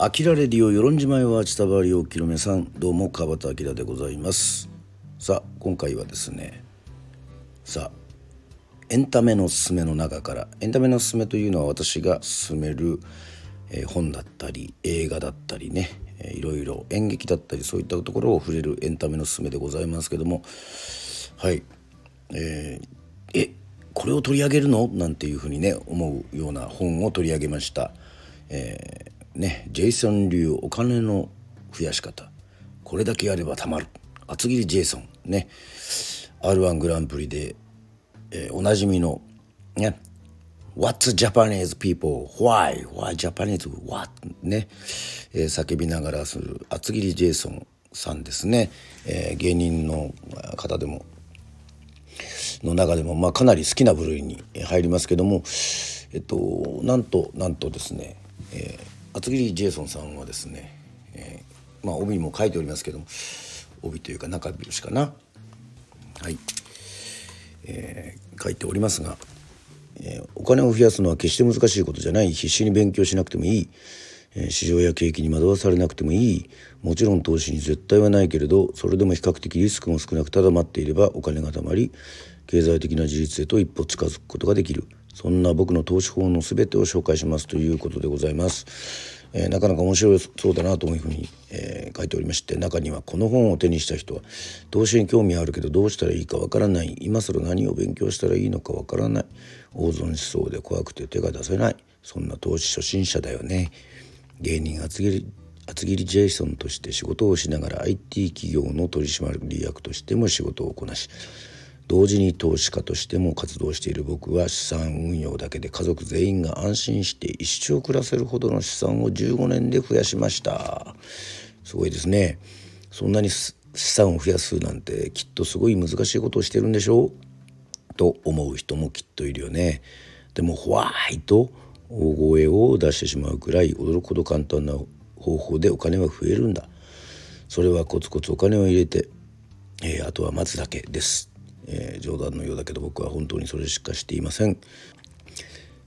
アキラレディオ与論島へは千田バリおきろめさん。どうも川端明でございます。さあ今回はですねさあエンタメのすすめの中からエンタメのすすめというのは私が勧める、えー、本だったり映画だったりね、えー、いろいろ演劇だったりそういったところを触れるエンタメのすすめでございますけどもはい。えー、えこれを取り上げるの？なんていうふうにね思うような本を取り上げました。えー、ねジェイソン流お金の増やし方。これだけやればたまる。厚切りジェイソン。ね。r 1グランプリで、えー、おなじみのね。What's Japanese people? Why? Why Japanese? What? ね、えー、叫びながらする厚切りジェイソンさんですね、えー、芸人の方でも。の中でも、まあ、かなり好きな部類に入りますけども、えっと、なんとなんとですね、えー、厚切りジェイソンさんはですね、えー、まあ、帯にも書いておりますけども帯というか中表紙かな。はい、えー、書いておりますが、えお金を増やすのは決して難しいことじゃない。必死に勉強しなくてもいい。え市場や景気に惑わされなくてもいい。もちろん投資に絶対はないけれどそれでも比較的リスクも少なくただ待っていればお金が貯まり経済的な自立へと一歩近づくことができる。そんな僕の投資法の全てを紹介しますということでございます。えー、なかなか面白そうだなというふうに、えー、書いておりまして中にはこの本を手にした人は投資に興味あるけどどうしたらいいかわからない。今更何を勉強したらいいのかわからない。大損しそうで怖くて手が出せない。そんな投資初心者だよね。芸人厚切り厚切りジェイソンとして仕事をしながら IT 企業の取締役としても仕事をこなし同時に投資家としても活動している僕は資産運用だけで家族全員が安心して一生暮らせるほどの資産を15年で増やしました。すごいですね。そんなに資産を増やすなんてきっとすごい難しいことをしてるんでしょう？と思う人もきっといるよね。でもホワイト大声を出してしまうくらい驚くほど簡単な方法でお金は増えるんだ。それはコツコツお金を入れて、えー、あとは待つだけです、えー、冗談のようだけど僕は本当にそれしかしていません、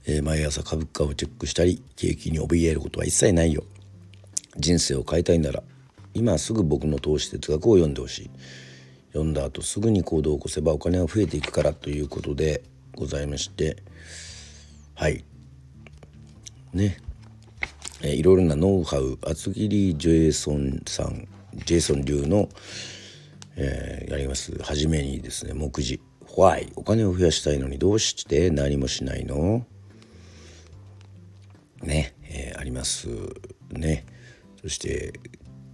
えー、毎朝株価をチェックしたり景気に怯えることは一切ないよ。人生を変えたいなら今すぐ僕の投資哲学を読んでほしい。読んだ後すぐに行動を起こせばお金は増えていくからということでございまして。はい。ね、えー、いろいろなノウハウ厚切りジェイソンさんジェイソン流の、えー、やります。初めにですね目次「Why? お金を増やしたいのにどうして何もしないの?」ね、えー、ありますね。そして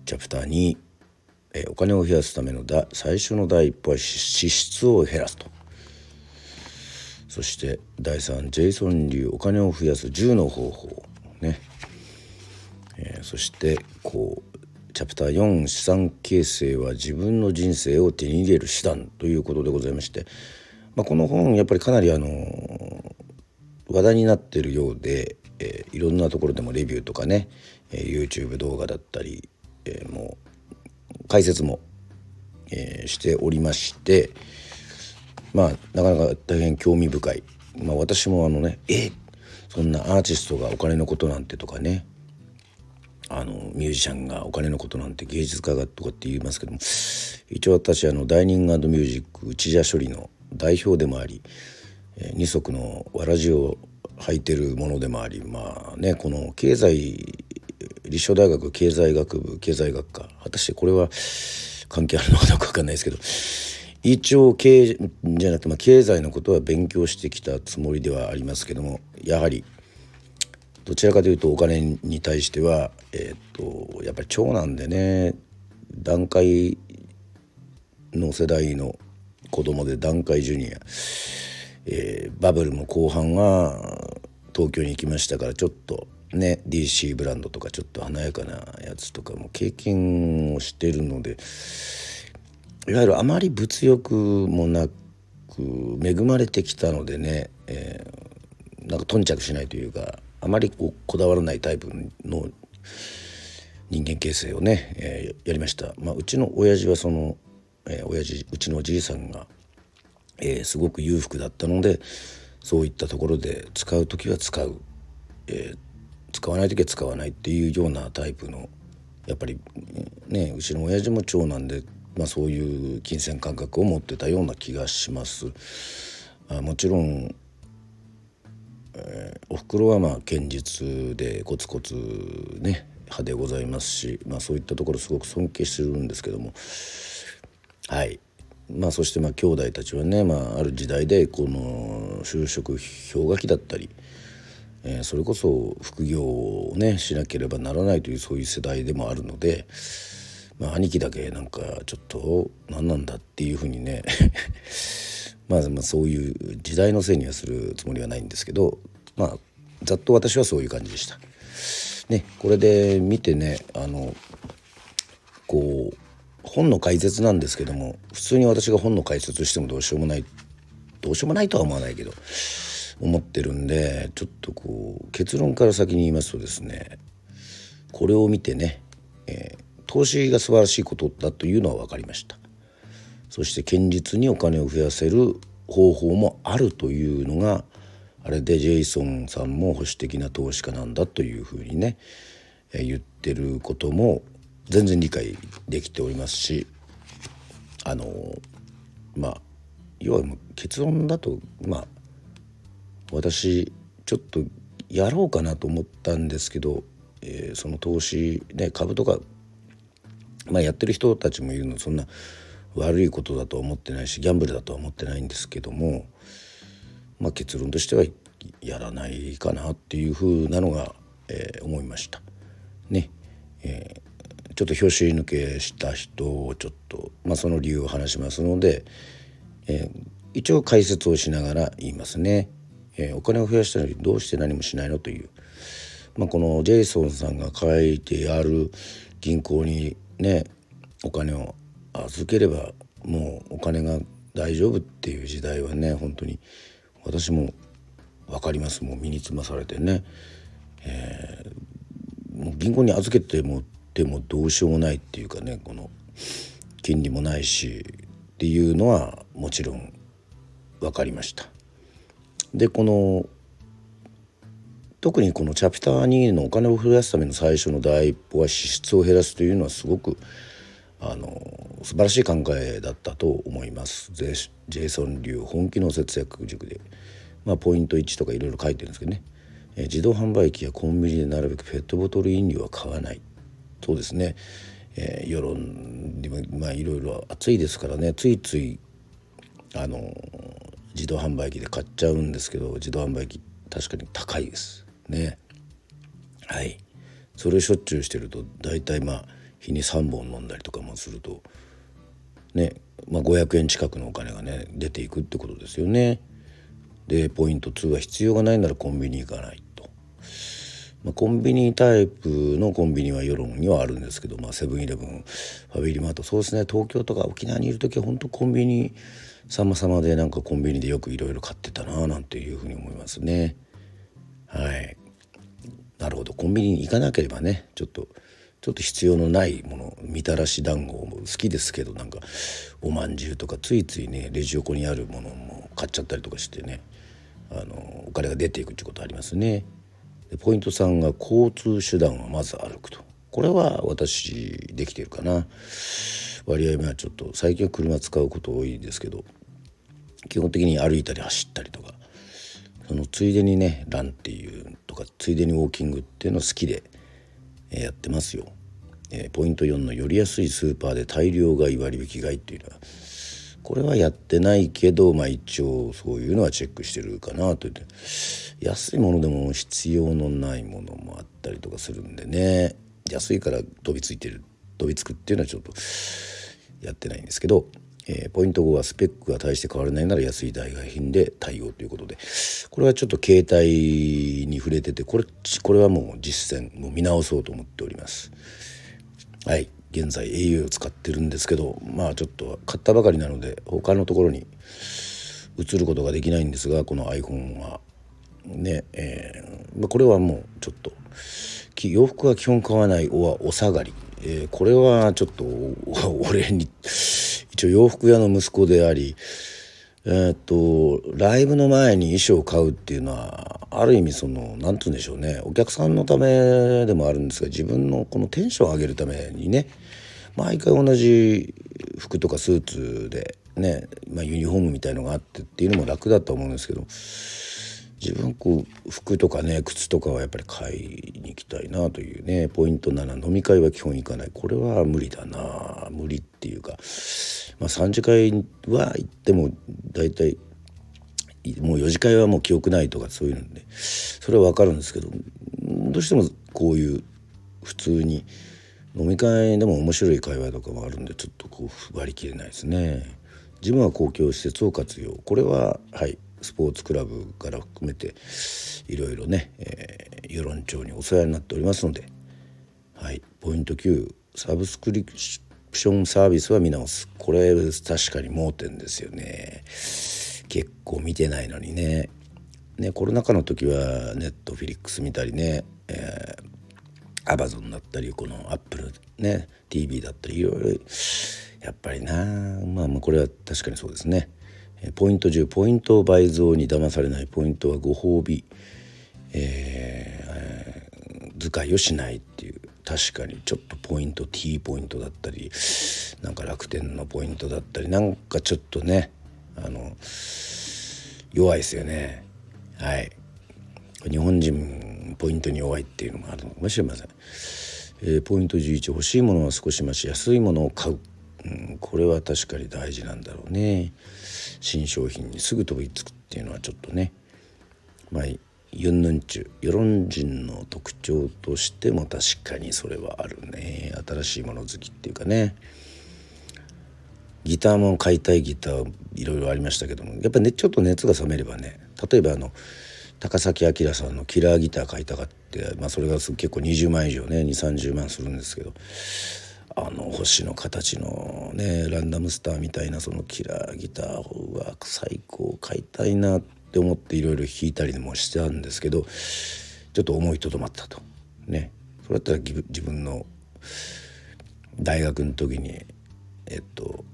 チャプター2、えー、お金を増やすためのだ最初の第一歩は支出を減らすと。そして第3ジェイソン流お金を増やす10の方法。ね、えー、そしてこうチャプター4資産形成は自分の人生を手に入れる手段ということでございまして、まあ、この本やっぱりかなりあの話題になってるようで、えー、いろんなところでもレビューとかね、えー、YouTube 動画だったり、えー、もう解説も、えー、しておりまして、まあなかなか大変興味深い、まあ、私もあのねえそんなアーティストがお金のことなんてとかねあのミュージシャンがお金のことなんて芸術家がとかって言いますけども一応私あのダイニングミュージック内田処理の代表でもあり、え、二足のわらじを履いてるものでもありまあねこの経済立正大学経済学部経済学科果たしてこれは関係あるのかどうか分かんないですけど一応経じゃなくて、まあ、経済のことは勉強してきたつもりではありますけどもやはりどちらかというとお金に対しては、えー、っとやっぱり長男でね団塊の世代の子供で団塊ジュニア、えー、バブルも後半は東京に行きましたからちょっとね DC ブランドとかちょっと華やかなやつとかも経験をしてるので。いわゆるあまり物欲もなく恵まれてきたのでね、えー、なんか頓着しないというかあまりこうこだわらないタイプの人間形成をね、えー、やりました。まあ、うちの親父はその、えー、親父うちのおじいさんが、えー、すごく裕福だったのでそういったところで使う時は使う、え、使わない時は使わないっていうようなタイプのやっぱりねうちの親父も長男で、まあ、そういう金銭感覚を持ってたような気がします。あもちろん、えー、おふくろはまあ堅実でコツコツね派でございますし、まあ、そういったところすごく尊敬してるんですけども。はい。まあそしてまあ兄弟たちはね、まあ、ある時代でこの就職氷河期だったり、えー、それこそ副業をねしなければならないというそういう世代でもあるので、まあ、兄貴だけなんかちょっと何なんだっていうふうにね まあまあそういう時代のせいにはするつもりはないんですけどまあざっと私はそういう感じでした。ねこれで見てねあのこう本の解説なんですけども普通に私が本の解説してもどうしようもないどうしようもないとは思わないけど思ってるんでちょっとこう結論から先に言いますとですねこれを見てね、えー、投資が素晴らしいことだというのは分かりましたそして堅実にお金を増やせる方法もあるというのがあれでジェイソンさんも保守的な投資家なんだというふうにね、言ってることも全然理解できておりますしあのまあ要は結論だとまあ私ちょっとやろうかなと思ったんですけど、えー、その投資ね株とか、まあ、やってる人たちもいるのそんな悪いことだとは思ってないしギャンブルだとは思ってないんですけども、まあ、結論としてはやらないかなっていうふうなのが、えー、思いました。ねえーちょっと拍子抜けした人をちょっと、まあ、その理由を話しますので、えー、一応解説をしながら言いますね。えー、お金を増やしたのにどうして何もしないのという、まあ、このジェイソンさんが書いてある銀行にねお金を預ければもうお金が大丈夫っていう時代はね本当に私も分かります。もう身につまされてね、えー、もう銀行に預けてもでもどうしようもないっていうかね。この金利もないし。っていうのはもちろん分かりました。でこの特にこのチャプター2のお金を増やすための最初の第一歩は支出を減らすというのはすごくあの素晴らしい考えだったと思います。ジェイソン流本気の節約塾で、まあ、ポイント1とかいろいろ書いてるんですけどね、え自動販売機やコンビニでなるべくペットボトル飲料は買わない。そうですね、えー、世論でもまあいろいろ暑いですからね。ついついあの自動販売機で買っちゃうんですけど自動販売機確かに高いです。ね。はい。それしょっちゅうしてると大体まあ日に3本飲んだりとかもするとね、まあ、500円近くのお金がね出ていくってことですよね。でポイント2は必要がないならコンビニ行かないとまあ、コンビニタイプのコンビニは世論にはあるんですけど、まあ、セブンイレブンファミリーマートそうですね東京とか沖縄にいる時は本当コンビニ様々でなんかコンビニでよくいろいろ買ってたななんていうふうに思いますね。はいなるほどコンビニに行かなければねちょっとちょっと必要のないものみたらし団子も好きですけどなんかおまんじゅうとかついついねレジ横にあるものも買っちゃったりとかしてねあのお金が出ていくってことありますね。でポイント3が交通手段はまず歩くとこれは私できてるかな割合目はちょっと最近は車使うこと多いですけど基本的に歩いたり走ったりとかそのついでにねランっていうとかついでにウォーキングっていうの好きでえやってますよ。えポイント4のより安いスーパーで大量買い割引買いっていうのはこれはやってないけど、まあ、一応そういうのはチェックしてるかなと言って。安いものでも必要のないものもあったりとかするんでね。安いから飛びついてる飛びつくっていうのはちょっとやってないんですけど、えー、ポイント5はスペックが大して変わらないなら安い代替品で対応ということでこれはちょっと携帯に触れててこれこれはもう実践もう見直そうと思っております。はい現在 au を使ってるんですけどまあちょっと買ったばかりなので他のところに移ることができないんですがこの iPhone はねえー、まあ、これはもうちょっと洋服は基本買わないおはお下がり、えー、これはちょっと俺に一応洋服屋の息子でありえ、っとライブの前に衣装を買うっていうのはある意味その何て言うんでしょうね。お客さんのためでもあるんですが自分のこのテンションを上げるためにね毎回同じ服とかスーツでね、まあ、ユニフォームみたいのがあってっていうのも楽だと思うんですけど自分こう服とかね靴とかはやっぱり買いに行きたいなというねポイント7飲み会は基本行かない。これは無理だな。無理っていうか、まあ、3次会は行っても大体もう4次会はもう記憶ないとかそういうのでそれは分かるんですけどどうしてもこういう普通に飲み会でも面白い会話とかもあるんでちょっとこう割り切れないですね。自分は公共施設を活用。これははい。スポーツクラブから含めていろいろね、えー、世論調にお世話になっておりますので、はい、ポイント9サブスクリプションサービスは見直す。これ確かに盲点ですよね。結構見てないのにね。ねコロナ禍の時はネットフィリックス見たりね、えー、アマゾンだったりこのアップルね TV だったりいろいろ。やっぱりなまあまあこれは確かにそうですね。ポイント10ポイント倍増に騙されないポイントはご褒美、えー、使いをしないっていう確かにちょっとポイント T ポイントだったりなんか楽天のポイントだったりなんかちょっとねあの弱いですよね。はい。日本人ポイントに弱いっていうのもあるのかもしれません、えー、ポイント11欲しいものは少し増し安いものを買う、うん、これは確かに大事なんだろうね。新商品にすぐ飛びつくっていうのはちょっとね。まあユンヌンチュ世論人の特徴としても確かにそれはあるね。新しいもの好きっていうかね。ギターも買いたいギターいろいろありましたけども。やっぱりねちょっと熱が冷めればね。例えばあの高崎明さんのキラーギター買いたかって、まあ、それが結構20万以上ね。2 3 0万するんですけど。あの星の形のねランダムスターみたいなそのキラーギターは最高買いたいなって思っていろいろ弾いたりもしてたんですけどちょっと思いとどまったと。ね。それだったら自分の大学の時にえっと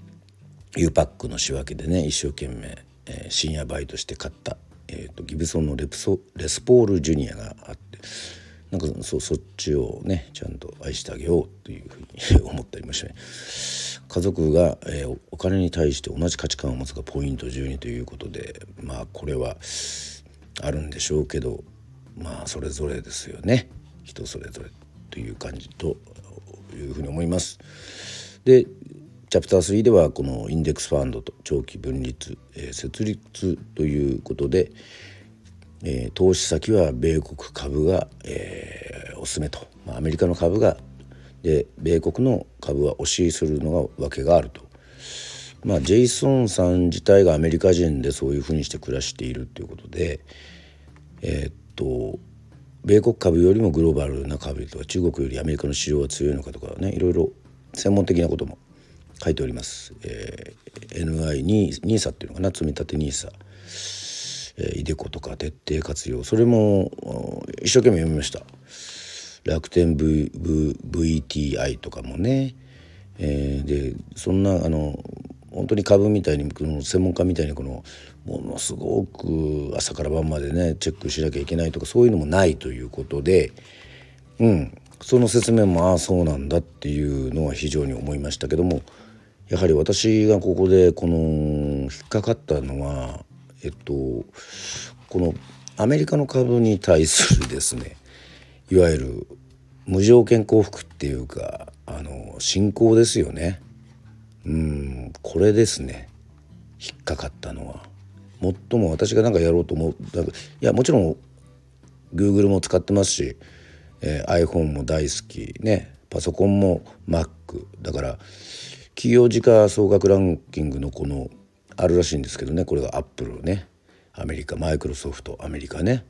U パックの仕分けでね一生懸命、えー、深夜バイトして買った、えーと、ギブソンのレプソレスポールジュニアがあってなんかそそっちをねちゃんと愛してあげようというふうに思ったりもして家族が、えー、お金に対して同じ価値観を持つがポイント12ということでまあこれはあるんでしょうけどまあそれぞれですよね人それぞれという感じというふうに思います。でチャプター3ではこのインデックスファンドと長期分立、えー、設立ということで、えー、投資先は米国株が、えー、おすすめと、まあ、アメリカの株がで米国の株は押しするのが訳があると。まあ、ジェイソンさん自体がアメリカ人でそういうふうにして暮らしているということでえー、っと米国株よりもグローバルな株とか中国よりアメリカの市場が強いのかとかねいろいろ専門的なことも書いております。えー、NI に NISA っていうのかな積立 NISA えー、イデコとか徹底活用。それも一生懸命読みました。楽天、v v、VTI とかもね、えー、でそんなあの本当に株みたいにこの専門家みたいにこのものすごく朝から晩までねチェックしなきゃいけないとかそういうのもないということでうん。その説明もああそうなんだっていうのは非常に思いましたけどもやはり私がここでこの引っかかったのはえっとこのアメリカの株に対するですねいわゆる無条件降伏っていうかあの信仰ですよね。うんこれですね。引っかかったのは。最も私が何かやろうと思う。いやもちろん Google も使ってますしえー、iPhone も大好き。ねパソコンも Mac だから企業時価総額ランキングのこのあるらしいんですけどねこれがアップルね。アメリカマイクロソフトアメリカね。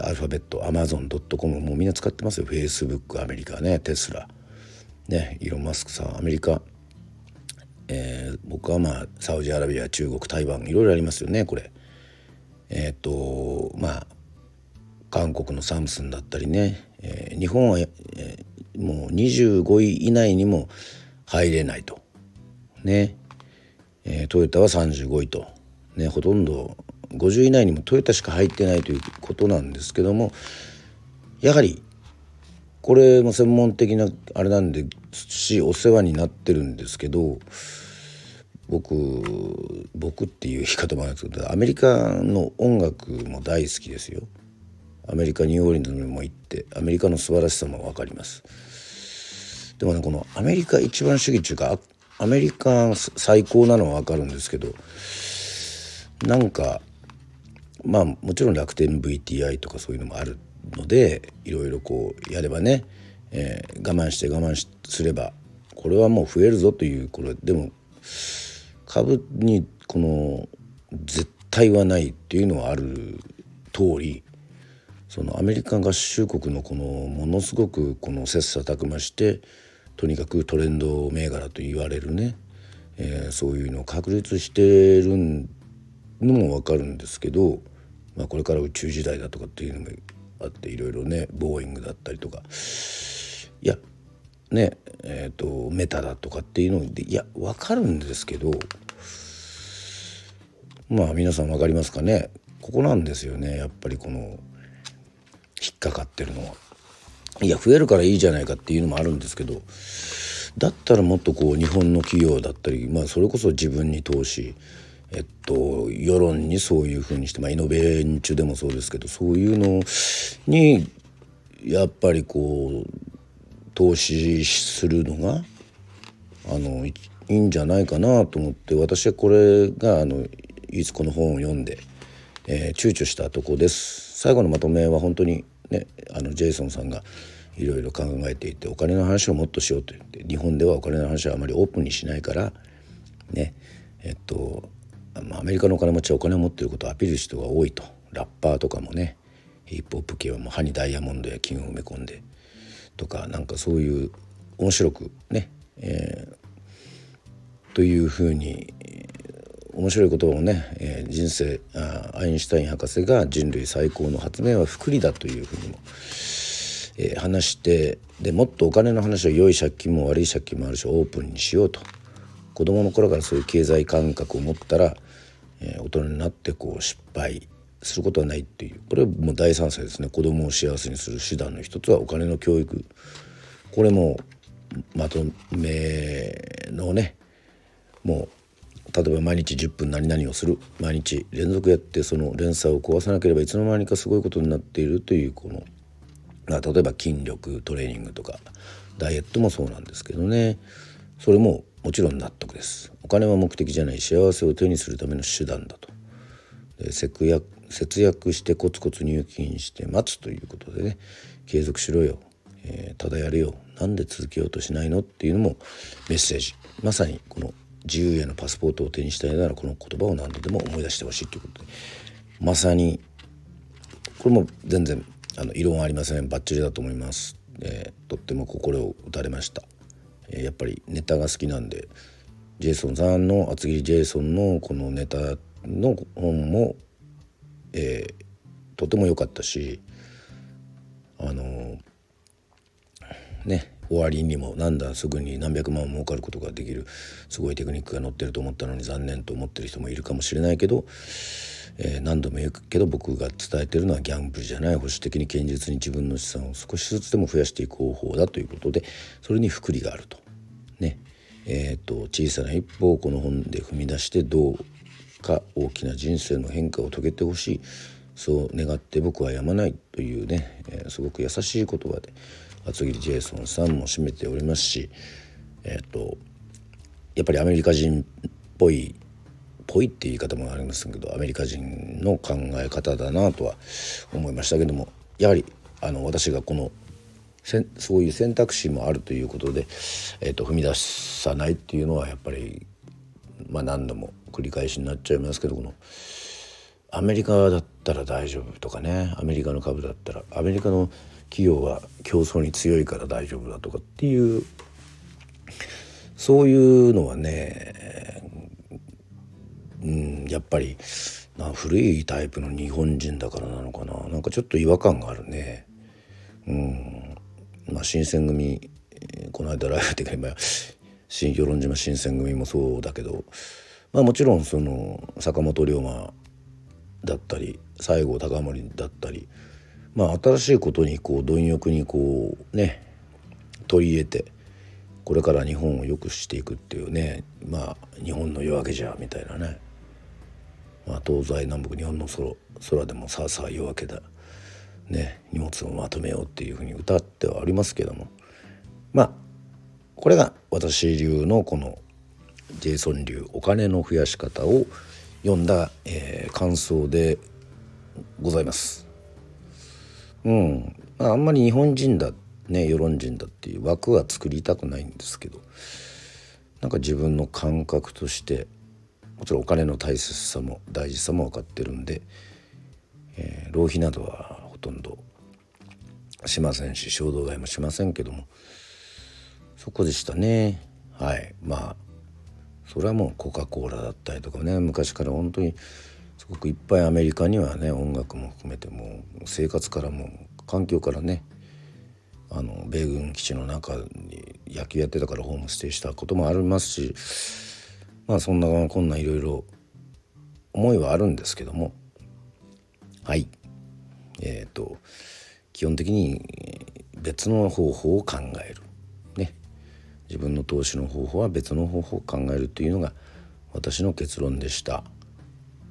アルファベットアマゾンドットコムもうみんな使ってますよ。フェイスブックアメリカね。テスラ。ねイーロン・マスクさんアメリカ、えー、僕はまあサウジアラビア中国台湾いろいろありますよねこれ。えっ、とまあ韓国のサムスンだったりね、えー、日本は、えー、もう25位以内にも入れないと。ね、えー、トヨタは35位と、ね、ほとんど50以内にもトヨタしか入ってないということなんですけどもやはりこれも専門的なあれなんでしお世話になってるんですけど僕僕っていう言い方もあるんですけどアメリカの音楽も大好きですよ。アメリカニューオーリンズにも行ってアメリカの素晴らしさも分かります。でもねこのアメリカ一番主義っていうかアメリカ最高なのは分かるんですけどなんかまあもちろん楽天 VTI とかそういうのもあるのでいろいろこうやればね、えー、我慢して我慢すればこれはもう増えるぞというこれでも株にこの絶対はないっていうのはある通りそのアメリカ合衆国のこのものすごくこの切磋琢磨してとにかくトレンド銘柄と言われるね、えー、そういうのを確立してるのも分かるんですけど、まあ、これから宇宙時代だとかっていうのもあっていろいろねボーイングだったりとかいやねえーと、メタだとかっていうのでいや分かるんですけどまあ皆さん分かりますかね？ここなんですよねやっぱりこの引っかかってるのは。いや増えるからいいじゃないかっていうのもあるんですけどだったらもっとこう日本の企業だったり、まあ、それこそ自分に投資えっと世論にそういうふうにして、まあ、イノベンチュでもそうですけどそういうのにやっぱりこう投資するのがあのいいんじゃないかなと思って私はこれがあのいつこの本を読んで、えー、躊躇したとこです。最後のまとめは本当にねあのジェイソンさんがいろいろ考えていてお金の話をもっとしようと言って日本ではお金の話はあまりオープンにしないからねえっとアメリカのお金持ちはお金を持っていることをアピール人が多いと。ラッパーとかもねヒップホップ系はもう歯にダイヤモンドや金を埋め込んでとかなんかそういう面白くね、えー、というふうに面白いことをね、えー、人生あアインシュタイン博士が人類最高の発明は福利だというふうにも、えー、話してでもっとお金の話は良い借金も悪い借金もあるしオープンにしようと。子供の頃からそういう経済感覚を持ったら、えー、大人になってこう失敗することはないっていう。これはもう大賛成ですね。子供を幸せにする手段の一つはお金の教育。これもまとめのねもう例えば毎日10分何々をする。毎日連続やってその連鎖を壊さなければいつの間にかすごいことになっているというこの、まあ、例えば筋力トレーニングとかダイエットもそうなんですけどね。それももちろん納得です。お金は目的じゃない。幸せを手にするための手段だと。で節約節約してコツコツ入金して待つということでね。継続しろよ、えー、ただやるよ。なんで続けようとしないの？っていうのもメッセージ。まさにこの自由へのパスポートを手にしたいならこの言葉を何度でも思い出してほしいということで。まさにこれも全然あの異論はありません。バッチリだと思います、えー、とっても心を打たれました、えー、やっぱりネタが好きなんでジェイソンさんの厚切りジェイソンのこのネタの本もえー、とても良かったしあのね終わりにもなんだすぐに何百万儲かることができるすごいテクニックが載ってると思ったのに残念と思ってる人もいるかもしれないけど、えー、何度も言うけど僕が伝えてるのはギャンブルじゃない保守的に堅実に自分の資産を少しずつでも増やしていく方法だということでそれに福利があると。ねえーと小さな一歩をこの本で踏み出してどうか大きな人生の変化を遂げてほしいそう願って僕はやまないというね、えー、すごく優しい言葉で厚切りジェイソンさんも締めておりますしえっ、とやっぱりアメリカ人っぽいっぽいって言い方もありますけどアメリカ人の考え方だなとは思いましたけどもやはりあの私がこのそういう選択肢もあるということで、えーと踏み出さないっていうのはやっぱりまあ、何度も繰り返しになっちゃいますけどこのアメリカだったら大丈夫とかねアメリカの株だったらアメリカの企業は競争に強いから大丈夫だとかっていうそういうのはね、うん、やっぱりな古いタイプの日本人だからなのかななんかちょっと違和感があるね。うんまあ、新選組この間ライブでくれば新与論島新選組もそうだけど、まあ、もちろんその坂本龍馬だったり西郷隆盛だったりまあ新しいことにこう貪欲にこうね取り入れてこれから日本を良くしていくっていうねまあ日本の夜明けじゃみたいなね、まあ、東西南北日本の空空でもさあさあ夜明けだ、ね、荷物をまとめようっていうふうに歌ってはありますけども。まあこれが私流のこのジェイソン流お金の増やし方を読んだ、えー、感想でございます。うん、あんまり日本人だね世論人だっていう枠は作りたくないんですけど。なんか自分の感覚としてもちろんお金の大切さも大事さも分かってるんで、えー、浪費などはほとんどしませんし衝動買いもしませんけども。そこでしたね。はい。まあそれはもうコカ・コーラだったりとかね昔から本当にごくいっぱいアメリカにはね音楽も含めても生活からも環境からねあの米軍基地の中に野球やってたからホームステイしたこともありますしまあそんなこんないろいろ思いはあるんですけども。はい。えっ、ー、と基本的に別の方法を考える。ね。自分の投資の方法は別の方法を考えるというのが私の結論でした。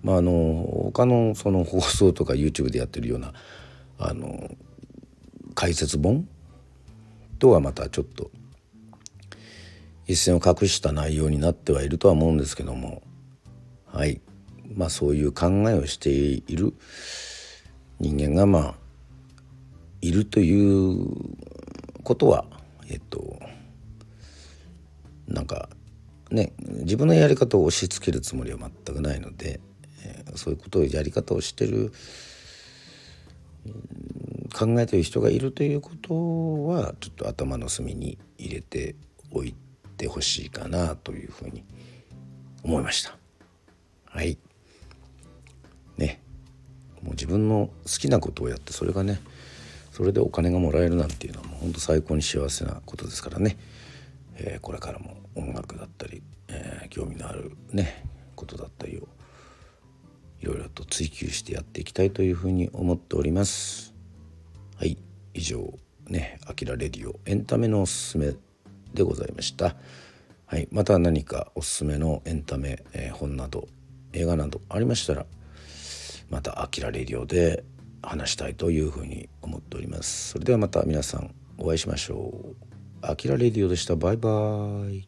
まああの他のその放送とか YouTube でやってるようなあの解説本とはまたちょっと一線を画した内容になってはいるとは思うんですけども。はい。まあそういう考えをしている人間がまあいるということはえっとなんかね自分のやり方を押し付けるつもりは全くないので、そういうことをやり方をしてる考えてる人がいるということはちょっと頭の隅に入れておいてほしいかなというふうに思いました。はい。ね。もう自分の好きなことをやってそれがねそれでお金がもらえるなんていうのはもうほんと最高に幸せなことですからね、えー、これからも音楽だったり、えー、興味のあるねことだったりをいろいろと追求してやっていきたいというふうに思っております。はい以上ね「あきらレディオ」エンタメのおすすめでございました。はい、また何かおすすめのエンタメ、えー、本など映画などありましたらまた「あきられるようで話したいというふうに思っております。それではまた皆さんお会いしましょう「あきらレディオ」でした。バイバーイ。